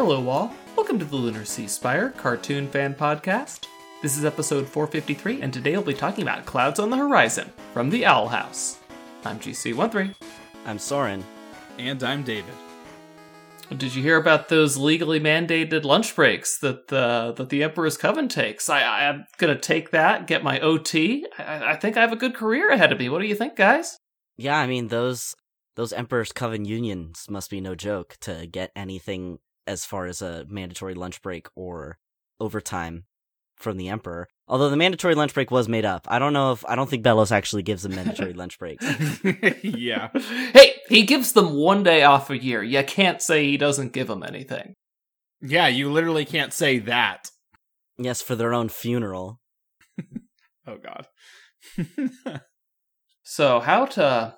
Hello, all. Welcome to the Lunar Sea Spire Cartoon Fan Podcast. This is episode 453, and today we'll be talking about Clouds on the Horizon from the Owl House. I'm GC13. I'm Soren. And I'm David. Did you hear about those legally mandated lunch breaks that the that the Emperor's Coven takes? I, I am gonna take that, get my OT. I, I think I have a good career ahead of me. What do you think, guys? Yeah, I mean those those Emperor's Coven unions must be no joke to get anything as far as a mandatory lunch break or overtime from the Emperor. Although the mandatory lunch break was made up. I don't know if I don't think Belos actually gives them mandatory lunch breaks. yeah. Hey, he gives them one day off a year. You can't say he doesn't give them anything. Yeah, you literally can't say that. Yes, for their own funeral. Oh god. So how to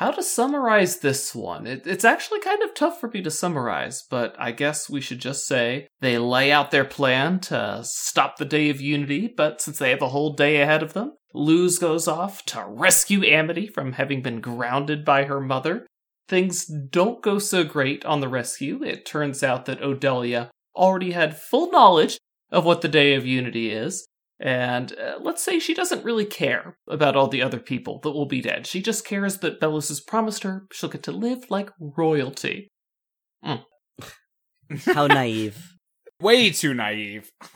how to summarize this one? It, it's actually kind of tough for me to summarize, but I guess we should just say they lay out their plan to stop the Day of Unity. But since they have a whole day ahead of them, Luz goes off to rescue Amity from having been grounded by her mother. Things don't go so great on the rescue. It turns out that Odalia already had full knowledge of what the Day of Unity is, and uh, let's say she doesn't really care about all the other people that will be dead. She just cares that Belos has promised her she'll get to live like royalty. How naive. Way too naive.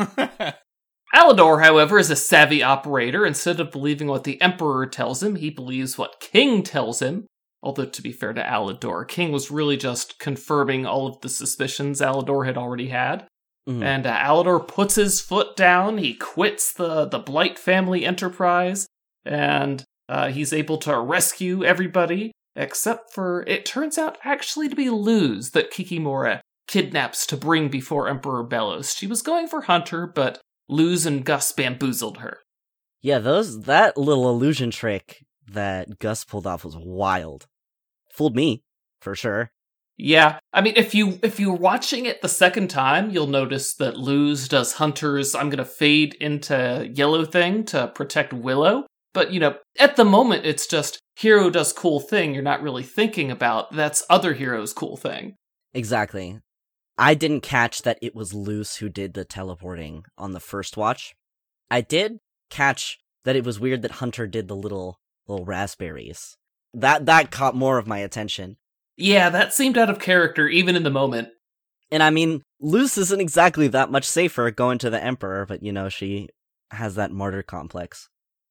Alador, however, is a savvy operator. Instead of believing what the Emperor tells him, he believes what King tells him. Although, to be fair to Alador, King was really just confirming all of the suspicions Alador had already had. Mhm. And uh, Alador puts his foot down. He quits the, the Blight family enterprise, and uh, he's able to rescue everybody, except for it turns out actually to be Luz that Kikimora kidnaps to bring before Emperor Belos. She was going for Hunter, but Luz and Gus bamboozled her. Yeah, those that little illusion trick that Gus pulled off was wild. Fooled me, for sure. Yeah, I mean, if you if you're watching it the second time, you'll notice that Luz does Hunter's "I'm gonna fade into yellow" thing to protect Willow. But you know, at the moment, it's just hero does cool thing. You're not really thinking about that's other hero's cool thing. Exactly. I didn't catch that it was Luz who did the teleporting on the first watch. I did catch that it was weird that Hunter did the little little raspberries. That that caught more of my attention. Yeah, that seemed out of character even in the moment. And I mean, Luz isn't exactly that much safer going to the Emperor, but you know, she has that martyr complex.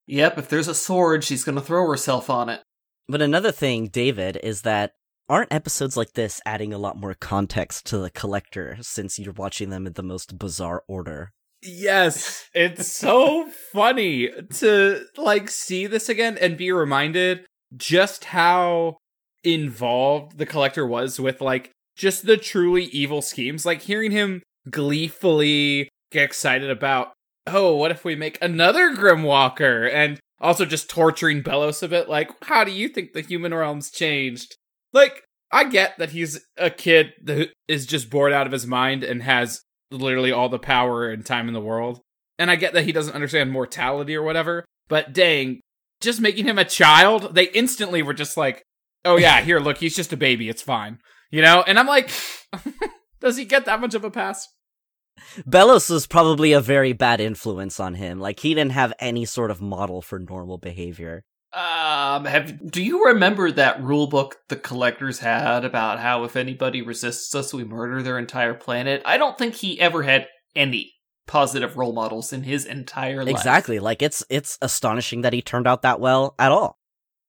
Yep, if there's a sword, she's gonna throw herself on it. But another thing, David, is that aren't episodes like this adding a lot more context to the collector since you're watching them in the most bizarre order? yes. It's so funny to like see this again and be reminded just how involved the collector was with like just the truly evil schemes. Like hearing him gleefully get excited about, oh, what if we make another Grimwalker? And also just torturing Belos a bit, like, how do you think the human realm's changed? Like, I get that he's a kid that is just bored out of his mind and has literally all the power and time in the world. And I get that he doesn't understand mortality or whatever, but dang, just making him a child, they instantly were just like, oh yeah, here, look, he's just a baby, it's fine. You know? And I'm like, does he get that much of a pass? Belos was probably a very bad influence on him. Like he didn't have any sort of model for normal behavior. Um, have do you remember that rule book the collectors had about how if anybody resists us, we murder their entire planet? I don't think he ever had any positive role models in his entire life. Exactly. Like it's it's astonishing that he turned out that well at all.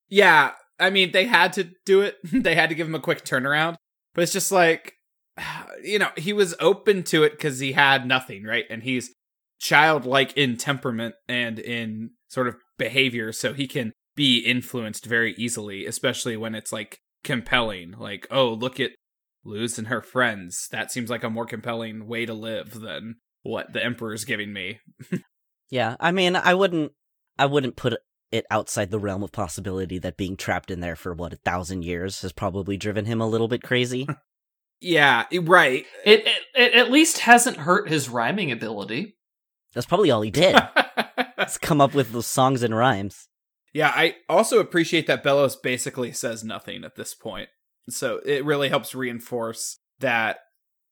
Yeah, I mean, they had to do it. they had to give him a quick turnaround. But it's just like, you know, he was open to it because he had nothing, right? And he's childlike in temperament and in sort of behavior, so he can be influenced very easily, especially when it's like compelling. Like, oh, look at Luz and her friends. That seems like a more compelling way to live than what the Emperor's giving me. Yeah, I mean, I wouldn't I wouldn't put it outside the realm of possibility that being trapped in there for what a thousand years has probably driven him a little bit crazy. Yeah, right. It, it it at least hasn't hurt his rhyming ability. That's probably all he did. Let's come up with those songs and rhymes. Yeah, I also appreciate that Belos basically says nothing at this point. So it really helps reinforce that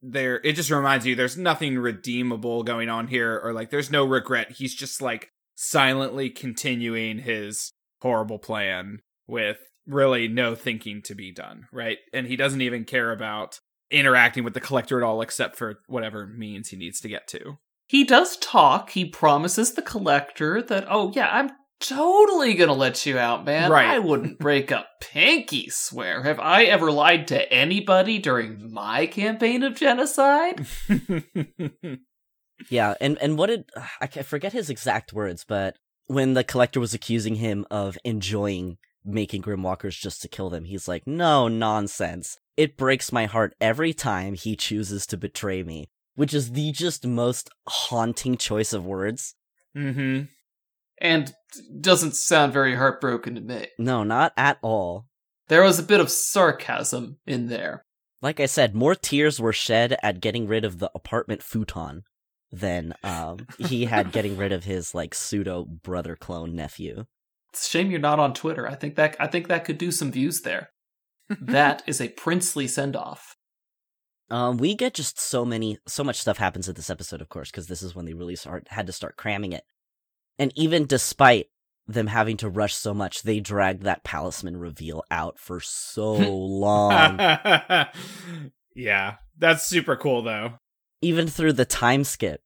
there it just reminds you there's nothing redeemable going on here or like there's no regret he's just like silently continuing his horrible plan with really no thinking to be done right and he doesn't even care about interacting with the collector at all except for whatever means he needs to get to He does talk. He promises the collector that, oh, yeah, I'm totally gonna let you out, man. Right. I wouldn't break a pinky swear. Have I ever lied to anybody during my campaign of genocide? Yeah, and and what did I forget his exact words, but when the collector was accusing him of enjoying making grimwalkers just to kill them, he's like, "No nonsense. It breaks my heart every time he chooses to betray me." Which is the just most haunting choice of words. mm-hmm And doesn't sound very heartbroken to me. No, not at all. There was a bit of sarcasm in there. Like I said, more tears were shed at getting rid of the apartment futon than um, he had getting rid of his like pseudo brother clone nephew. It's a shame you're not on Twitter. I think that I think that could do some views there. that is a princely send off. Um, we get just so many, so much stuff happens in this episode, of course, because this is when they really start, had to start cramming it. And even despite them having to rush so much, they dragged that palisman reveal out for so long. yeah that's super cool though even through the time skip.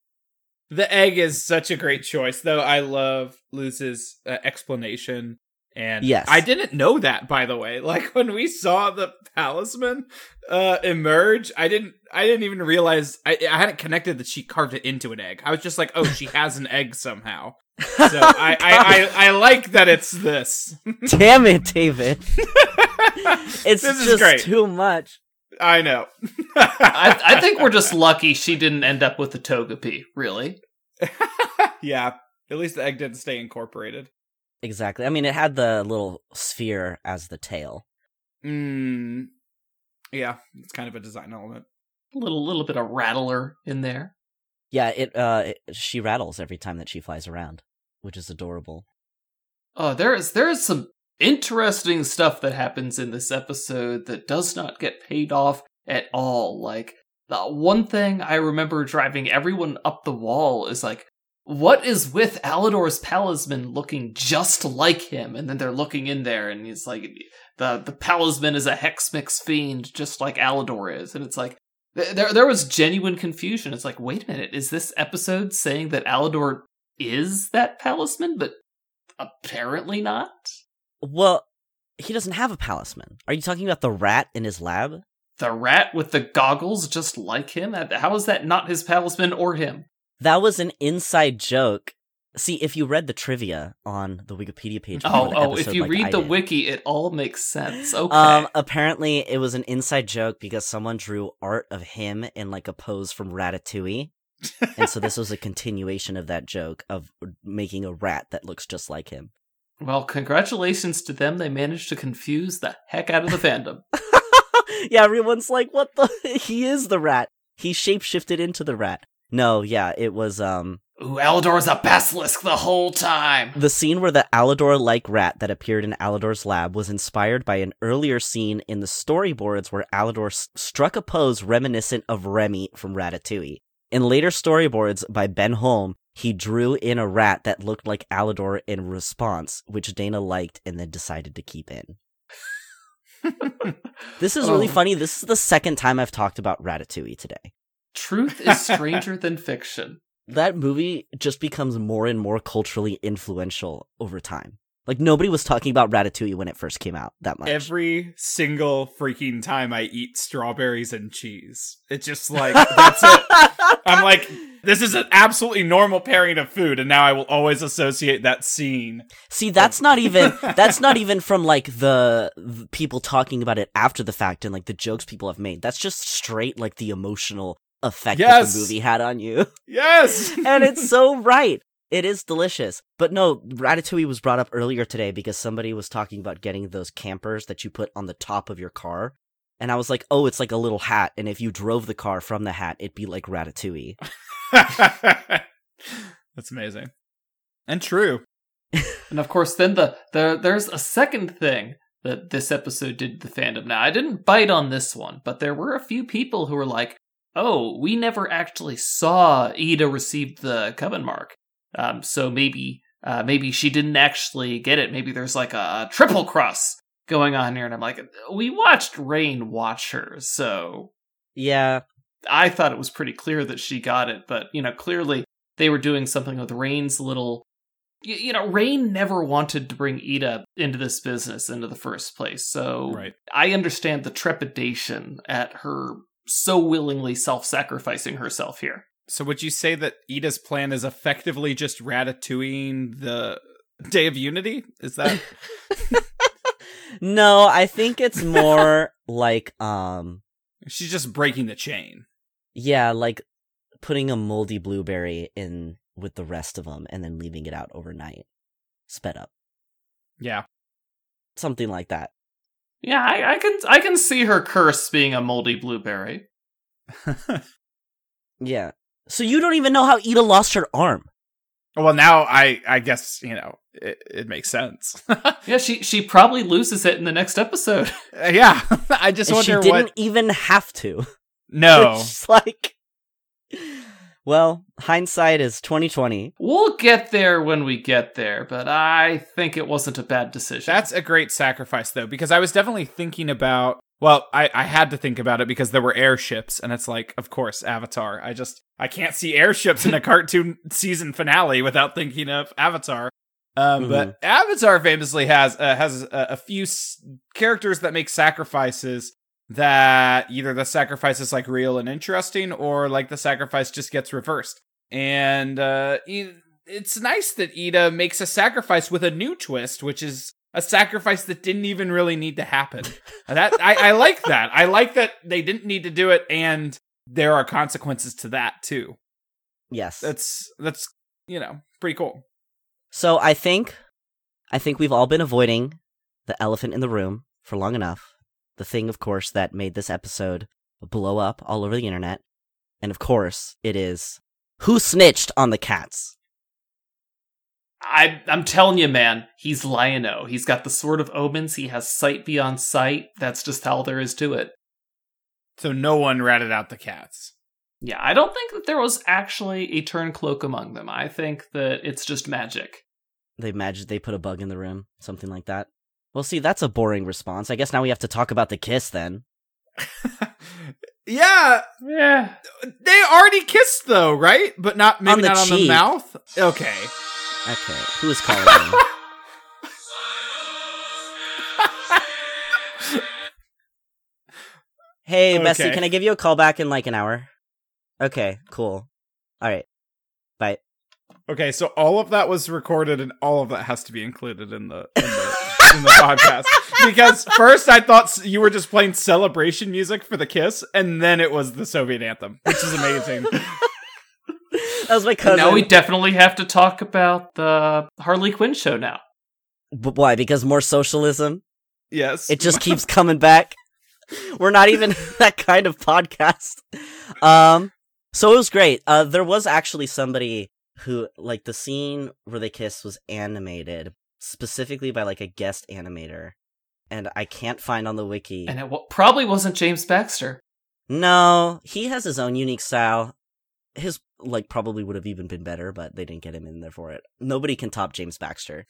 The egg is such a great choice, though. I love Luz's uh, explanation, and Yes. I didn't know that. By the way, like when we saw the talisman uh, emerge, I didn't. I didn't even realize. I, I hadn't connected that she carved it into an egg. I was just like, oh, she has an egg somehow. So I, I, I, I like that it's this. Damn it, David. It's This is just too much. I know. I, I think we're just lucky she didn't end up with the Togepi, really. yeah. At least the egg didn't stay incorporated. Exactly. I mean, it had the little sphere as the tail. Mm. Yeah, it's kind of a design element. A little little bit of rattler in there. Yeah, it, uh, it, she rattles every time that she flies around, which is adorable. Oh, there is there is some interesting stuff that happens in this episode that does not get paid off at all. Like the one thing I remember driving everyone up the wall is like, what is with Alador's palisman looking just like him? And then they're looking in there, and he's like, the the palisman is a hex mix fiend, just like Alador is, and it's like. There, there was genuine confusion. It's like, wait a minute, is this episode saying that Alador is that palisman, but apparently not? Well, he doesn't have a palisman. Are you talking about the rat in his lab? The rat with the goggles just like him? How is that not his palisman or him? That was an inside joke. See, if you read the trivia on the Wikipedia page, Oh, oh, if you like read I the did, wiki, it all makes sense. Okay. Um, apparently it was an inside joke because someone drew art of him in like a pose from Ratatouille. and so this was a continuation of that joke of making a rat that looks just like him. Well, congratulations to them. They managed to confuse the heck out of the fandom. yeah, everyone's like, what the? He is the rat. He shapeshifted into the rat. No, yeah, it was, um, Ooh, Alador's a basilisk the whole time. the scene where the Alador like rat that appeared in Alador's lab was inspired by an earlier scene in the storyboards where Alador s- struck a pose reminiscent of Remy from Ratatouille. In later storyboards by Ben Holm, he drew in a rat that looked like Alador in response, which Dana liked and then decided to keep in. This is really Oh. funny. This is the second time I've talked about Ratatouille today. Truth is stranger than fiction. That movie just becomes more and more culturally influential over time. Like nobody was talking about Ratatouille when it first came out that much. Every single freaking time I eat strawberries and cheese, it's just like that's it. I'm like, this is an absolutely normal pairing of food, and now I will always associate that scene. See, that's not even that's not even from like the, the people talking about it after the fact and like the jokes people have made. That's just straight like the emotional effect that the movie had on you. Yes, and it's so right. It is delicious. But no, Ratatouille was brought up earlier today because somebody was talking about getting those campers that you put on the top of your car. And I was like, oh, it's like a little hat. And if you drove the car from the hat, it'd be like Ratatouille. that's amazing and true. And of course, then the, the there's a second thing that this episode did the fandom. Now, I didn't bite on this one, but there were a few people who were like, oh, we never actually saw Eda receive the Coven mark. Um, so maybe uh, maybe she didn't actually get it. Maybe there's like a triple cross going on here. And I'm like, we watched Raine watch her, so Yeah, I thought it was pretty clear that she got it. But you know, clearly they were doing something with Raine's little. y- You know, Raine never wanted to bring Eda into this business into the first place. So Right. I understand the trepidation at her so willingly self-sacrificing herself here. So would you say that Eda's plan is effectively just ratatouilleing the Day of Unity? Is that no, I think it's more like um, she's just breaking the chain? yeah, like putting a moldy blueberry in with the rest of them and then leaving it out overnight, sped up, Yeah. something like that. Yeah, I, I can I can see her curse being a moldy blueberry. Yeah. So you don't even know how Eda lost her arm. well, now I I guess you know it, it makes sense. Yeah, she she probably loses it in the next episode. Uh, yeah, I just And she wonder didn't what. even have to. No, It's like, well, hindsight is twenty twenty. We'll get there when we get there, but I think it wasn't a bad decision. That's a great sacrifice, though, because I was definitely thinking about. Well, I, I had to think about it because there were airships, and it's like, of course, Avatar. I just I can't see airships in a cartoon season finale without thinking of Avatar. Um, But Avatar famously has uh, has a, a few s- characters that make sacrifices that either the sacrifice is like real and interesting, or like the sacrifice just gets reversed. And uh, it's nice that Eda makes a sacrifice with a new twist, which is a sacrifice that didn't even really need to happen. That I, I like that. I like that they didn't need to do it, and there are consequences to that too. Yes. That's that's you know pretty cool. So I think, I think we've all been avoiding the elephant in the room for long enough. The thing, of course, that made this episode blow up all over the internet, and of course, it is who snitched on the cats. I I'm telling you, man, he's Lion-O. He's got the sword of omens. He has sight beyond sight. That's just all there is to it. So no one ratted out the cats. Yeah, I don't think that there was actually a turn cloak among them. I think that it's just magic. They magic they put a bug in the room, something like that. Well, see, that's a boring response. I guess now we have to talk about the kiss then. yeah, Yeah. they already kissed though, right? But not maybe On the not on the mouth. Okay. Okay, who is calling me? Hey, Bessie, can I give you a call back in like an hour? Okay, cool. All right, bye. Okay, so all of that was recorded, and all of that has to be included in the in the, in the podcast. Because first I thought you were just playing celebration music for the kiss, and then it was the Soviet anthem, which is amazing. That was my cousin. Now we definitely have to talk about the Harley Quinn show now. B- why? Because more socialism. yes, It just keeps coming back. We're not even that kind of podcast. Um, so it was great. Uh, there was actually somebody who, like, the scene where they kiss was animated specifically by like a guest animator, and I can't find on the wiki. And it w- probably wasn't James Baxter. No, he has his own unique style. His like probably would have even been better, but they didn't get him in there for it. Nobody can top James Baxter.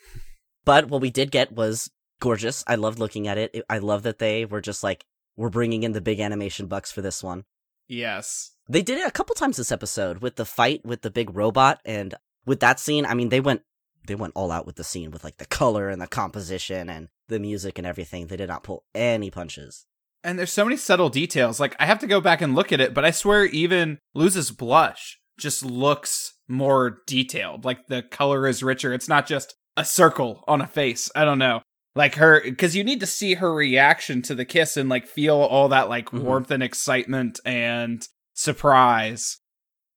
But what we did get was gorgeous. I loved looking at it. I love that they were just like, we're bringing in the big animation bucks for this one. yes. They did it a couple times this episode with the fight with the big robot and with that scene. I mean, they went they went all out with the scene with like the color and the composition and the music and everything. They did not pull any punches. And there's so many subtle details. Like I have to go back and look at it, but I swear even Luz's blush just looks more detailed. Like the color is richer. It's not just a circle on a face. I don't know. Like her cuz you need to see her reaction to the kiss and like feel all that like Mhm. warmth and excitement and surprise.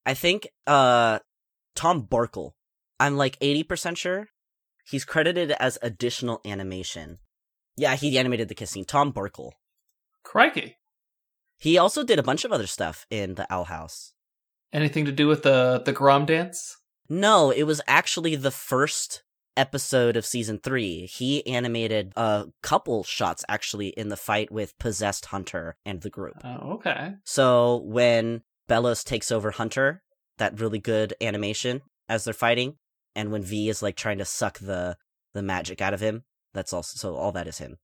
I think uh Tom Barkle. I'm like 80% sure. He's credited as additional animation. Yeah, he animated the kiss scene. Tom Barkle. Crikey. He also did a bunch of other stuff in the Owl House. Anything to do with the the Grom dance? No, it was actually the first episode of season three. He animated a couple shots actually in the fight with Possessed Hunter and the group. Oh, okay. So when Belos takes over Hunter, that really good animation as they're fighting, and when Vee is like trying to suck the the magic out of him, that's also so all that is him,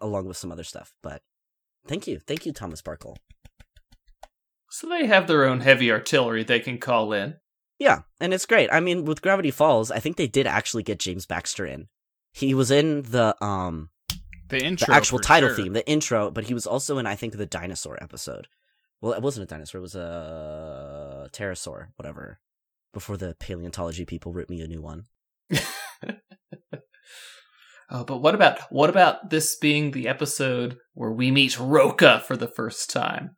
along with some other stuff. But thank you, thank you, Thomas Sparkle. So they have their own heavy artillery they can call in. Yeah, and it's great. I mean, with Gravity Falls, I think they did actually get James Baxter in. He was in the um The intro, the actual title sure. theme, the intro, but he was also in I think the dinosaur episode. Well, it wasn't a dinosaur; it was a pterosaur, whatever. Before the paleontology people wrote me a new one. Oh, but what about what about this being the episode where we meet Roka for the first time?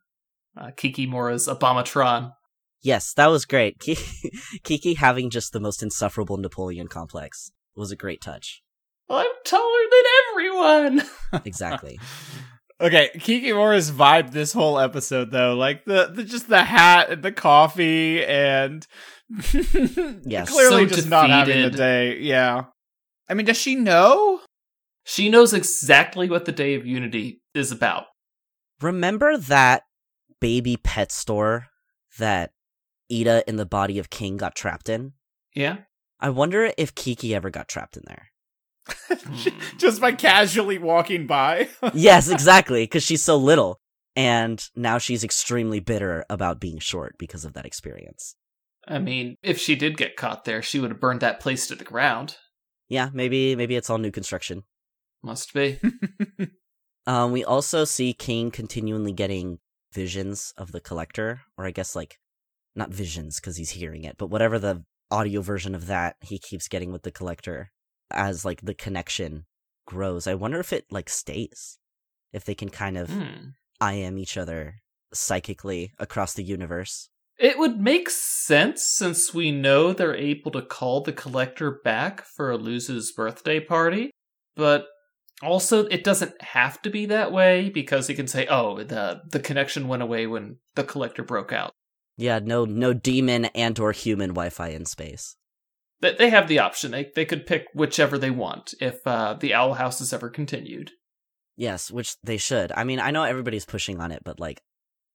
Uh, Kikimora's Abomatron. Yes, that was great. Ki- Kiki having just the most insufferable Napoleon complex was a great touch. I'm taller than everyone. Exactly. Okay, Kikimora's vibe this whole episode though, like the, the just the hat and the coffee and Yes. clearly So just not having the day. Yeah, I mean, does she know? She knows exactly what the Day of Unity is about. Remember that baby pet store that Eda in the body of King got trapped in? Yeah. I wonder if Kiki ever got trapped in there. just by casually walking by. yes, exactly, because she's so little. And now she's extremely bitter about being short because of that experience. I mean, if she did get caught there, she would have burned that place to the ground. Yeah, maybe maybe it's all new construction. Must be. Um, we also see King continually getting visions of the collector, or I guess like not visions because he's hearing it, but whatever the audio version of that he keeps getting with the collector as like the connection grows. I wonder if it like stays, if they can kind of Hmm. IM each other psychically across the universe. It would make sense since we know they're able to call the collector back for Luz's birthday party, but also it doesn't have to be that way because he can say, "Oh, the the connection went away when the collector broke out." Yeah, no, no demon and or human Wi-Fi in space. They they have the option. They they could pick whichever they want if uh, the Owl House is ever continued. Yes, which they should. I mean, I know everybody's pushing on it, but like,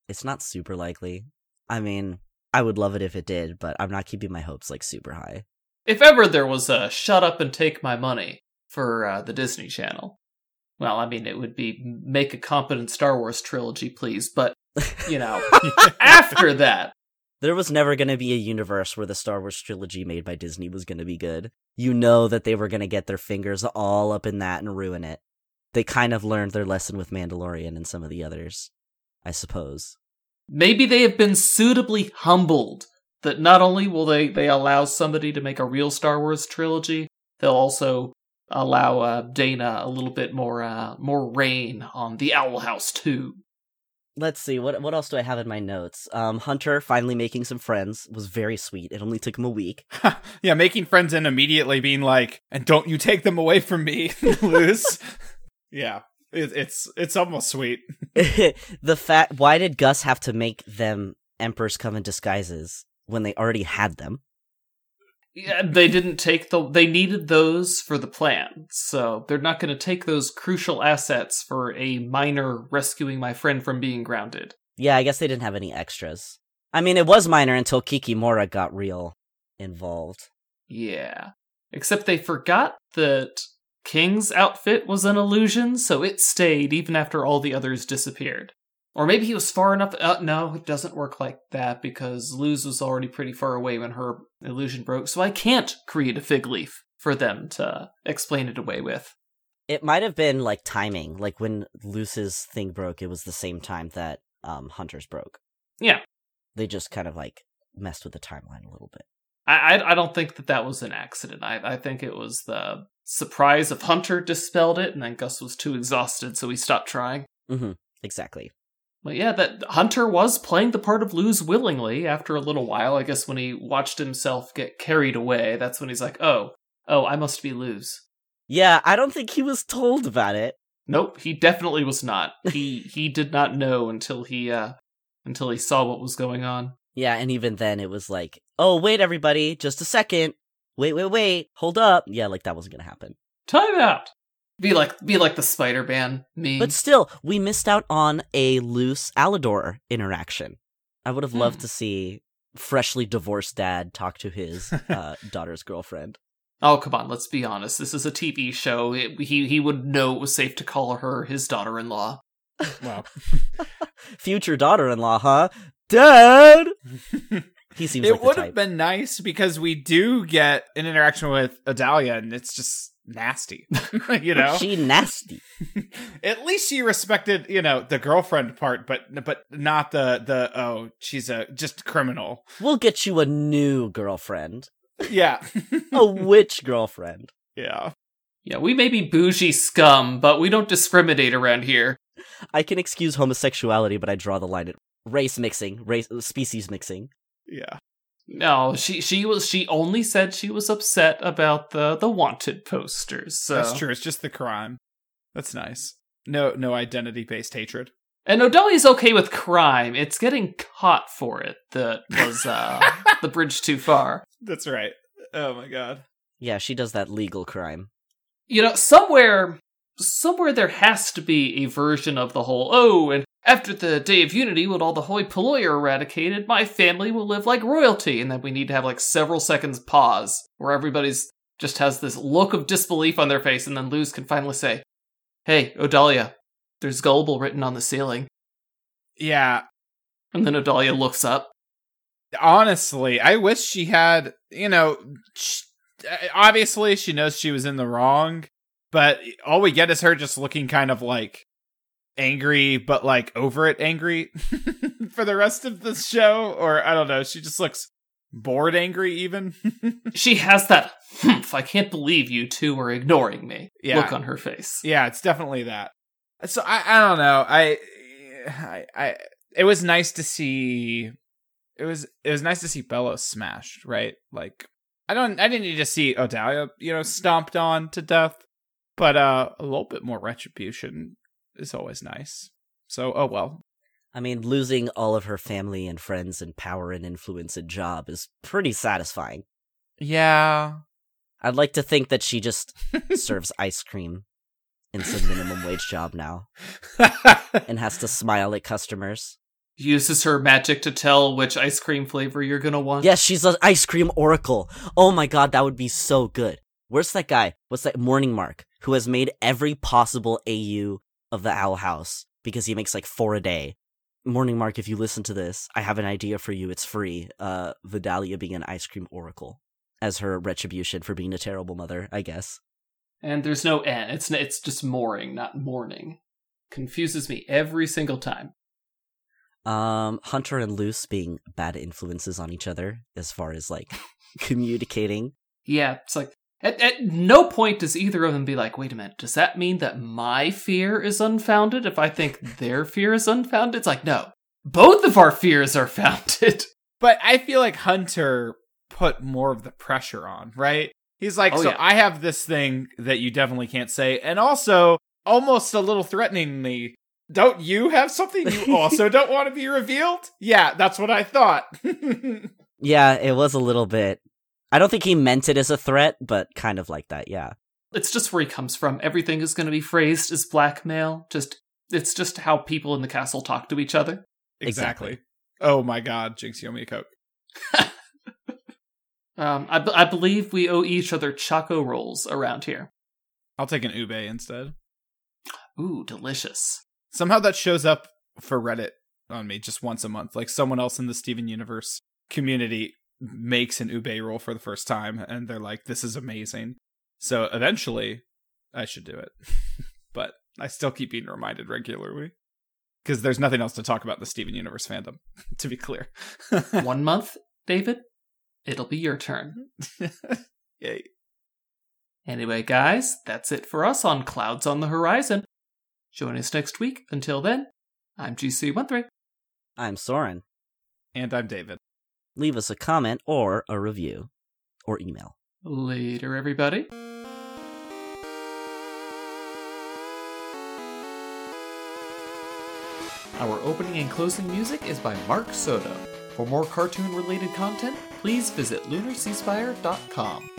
it's not super likely. I mean, I would love it if it did, but I'm not keeping my hopes like super high. If ever there was a "shut up and take my money" for uh, the Disney Channel, well, I mean, it would be make a competent Star Wars trilogy, please. But you know, after that, There was never going to be a universe where the Star Wars trilogy made by Disney was going to be good. You know that they were going to get their fingers all up in that and ruin it. They kind of learned their lesson with Mandalorian and some of the others, I suppose. maybe they have been suitably humbled that not only will they they allow somebody to make a real Star Wars trilogy, they'll also allow uh, Dana a little bit more uh, more reign on the Owl House too. Let's see what what else do I have in my notes. Um, Hunter finally making some friends was very sweet. It only took him a week. yeah, making friends and immediately being like, "And don't you take them away from me, Luz." yeah, it, it's it's almost sweet. the fact why did Gus have to make them Emperor's Coven disguises when they already had them? Yeah, they didn't take the. They needed those for the plan, so they're not going to take those crucial assets for a minor rescuing my friend from being grounded. Yeah, I guess they didn't have any extras. I mean, it was minor until Kikimora got real involved. Yeah. Except they forgot that King's outfit was an illusion, so it stayed even after all the others disappeared. Or maybe he was far enough. Uh, no, it doesn't work like that because Luz was already pretty far away when her illusion broke, so I can't create a fig leaf for them to explain it away with. It might have been like timing, like when Luz's thing broke, it was the same time that um Hunter's broke. Yeah. They just kind of like messed with the timeline a little bit. I, I, I don't think that that was an accident. I, I think it was the surprise of Hunter dispelled it, and then Gus was too exhausted, so he stopped trying. Mm-hmm. Exactly. But yeah, that Hunter was playing the part of Luz willingly after a little while. I guess when he watched himself get carried away, that's when he's like, "Oh, oh, I must be Luz." Yeah, I don't think he was told about it. Nope, he definitely was not. He he did not know until he uh until he saw what was going on. Yeah, and even then it was like, oh wait, everybody, just a second. Wait, wait, wait, hold up. Yeah, like that wasn't gonna happen. Time out. Be like be like the Spider Man meme. But still, we missed out on a Luz Alador interaction. I would have Hmm. loved to see freshly divorced dad talk to his uh, daughter's girlfriend. Oh, come on, let's be honest. This is a TV show. It- he he would know it was safe to call her his daughter-in-law. Well, Future daughter-in-law, huh? Dad. He seems it like the would type. have been nice because we do get an interaction with Odalia, and it's just nasty. you know, She nasty. at least she respected you know the girlfriend part, but but not the the oh she's a just criminal. We'll get you a new girlfriend, Yeah, a witch girlfriend. yeah. Yeah, we may be bougie scum, but we don't discriminate around here. I can excuse homosexuality, but I draw the line at race mixing, race uh, species mixing. Yeah. No, she she was she only said she was upset about the the wanted posters. So. That's true. It's just the crime. That's nice. No, no identity based hatred. And Odalia's okay with crime. It's getting caught for it that was uh, the bridge too far. That's right. Oh my god. Yeah, she does that legal crime. You know, somewhere, somewhere there has to be a version of the whole. Oh, and after the Day of Unity, when all the hoi polloi are eradicated, my family will live like royalty. And then we need to have like several seconds pause where everybody's just has this look of disbelief on their face, and then Luz can finally say, "Hey, Odalia, there's gullible written on the ceiling." Yeah. And then Odalia looks up. Honestly, I wish she had. You know, sh- obviously she knows she was in the wrong, but all we get is her just looking kind of like angry, but like over it angry for the rest of the show. Or I don't know. She just looks bored angry, even. She has that humph. I can't believe you two are ignoring me. Yeah. Look on her face. Yeah, it's definitely that. So I, I don't know. I, I, I, it was nice to see. It was it was nice to see Belos smashed, right? Like I don't I didn't need to see Odalia, you know, stomped on to death, but uh a little bit more retribution is always nice. So oh well. I mean, losing all of her family and friends and power and influence and job is pretty satisfying. Yeah. I'd like to think that she just serves ice cream in some minimum wage job now and has to smile at customers. Uses her magic to tell which ice cream flavor you're gonna want. Yes, she's an ice cream oracle. Oh my god, that would be so good. Where's that guy? What's that Morning Mark who has made every possible AU of the Owl House because he makes like four a day. Morning Mark, if you listen to this, I have an idea for you. It's free. Uh, Vidalia being an ice cream oracle as her retribution for being a terrible mother, I guess. And there's no N. It's it's just mooring, not mourning. Confuses me every single time. Um, Hunter and Luz being bad influences on each other as far as like communicating. Yeah, it's like at, at no point does either of them be like, wait a minute, does that mean that my fear is unfounded if I think their fear is unfounded? It's like, no. Both of our fears are founded. But I feel like Hunter put more of the pressure on, right? He's like, Oh, so yeah. I have this thing that you definitely can't say, and also almost a little threateningly, don't you have something you also don't want to be revealed? Yeah, that's what I thought. Yeah, it was a little bit. I don't think he meant it as a threat, but kind of like that, yeah. It's just where he comes from. Everything is going to be phrased as blackmail. Just it's just how people in the castle talk to each other. exactly. Exactly. Oh my god, Jinx, you owe me a Coke. Um, I, b- I believe we owe each other choco rolls around here. I'll take an ube instead. Ooh, delicious. Somehow that shows up for Reddit on me just once a month. Like someone else in the Steven Universe community makes an ube roll for the first time and they're like, this is amazing. So eventually I should do it. but I still keep being reminded regularly. Because there's nothing else to talk about the Steven Universe fandom, to be clear. One month, David. It'll be your turn. Yay. Anyway, guys, that's it for us on Clouds on the Horizon. Join us next week. Until then, I'm GC13. I'm Soren. And I'm David. Leave us a comment or a review or email. Later, everybody. Our opening and closing music is by Mark Soto. For more cartoon related content, please visit lunarceasefire.com.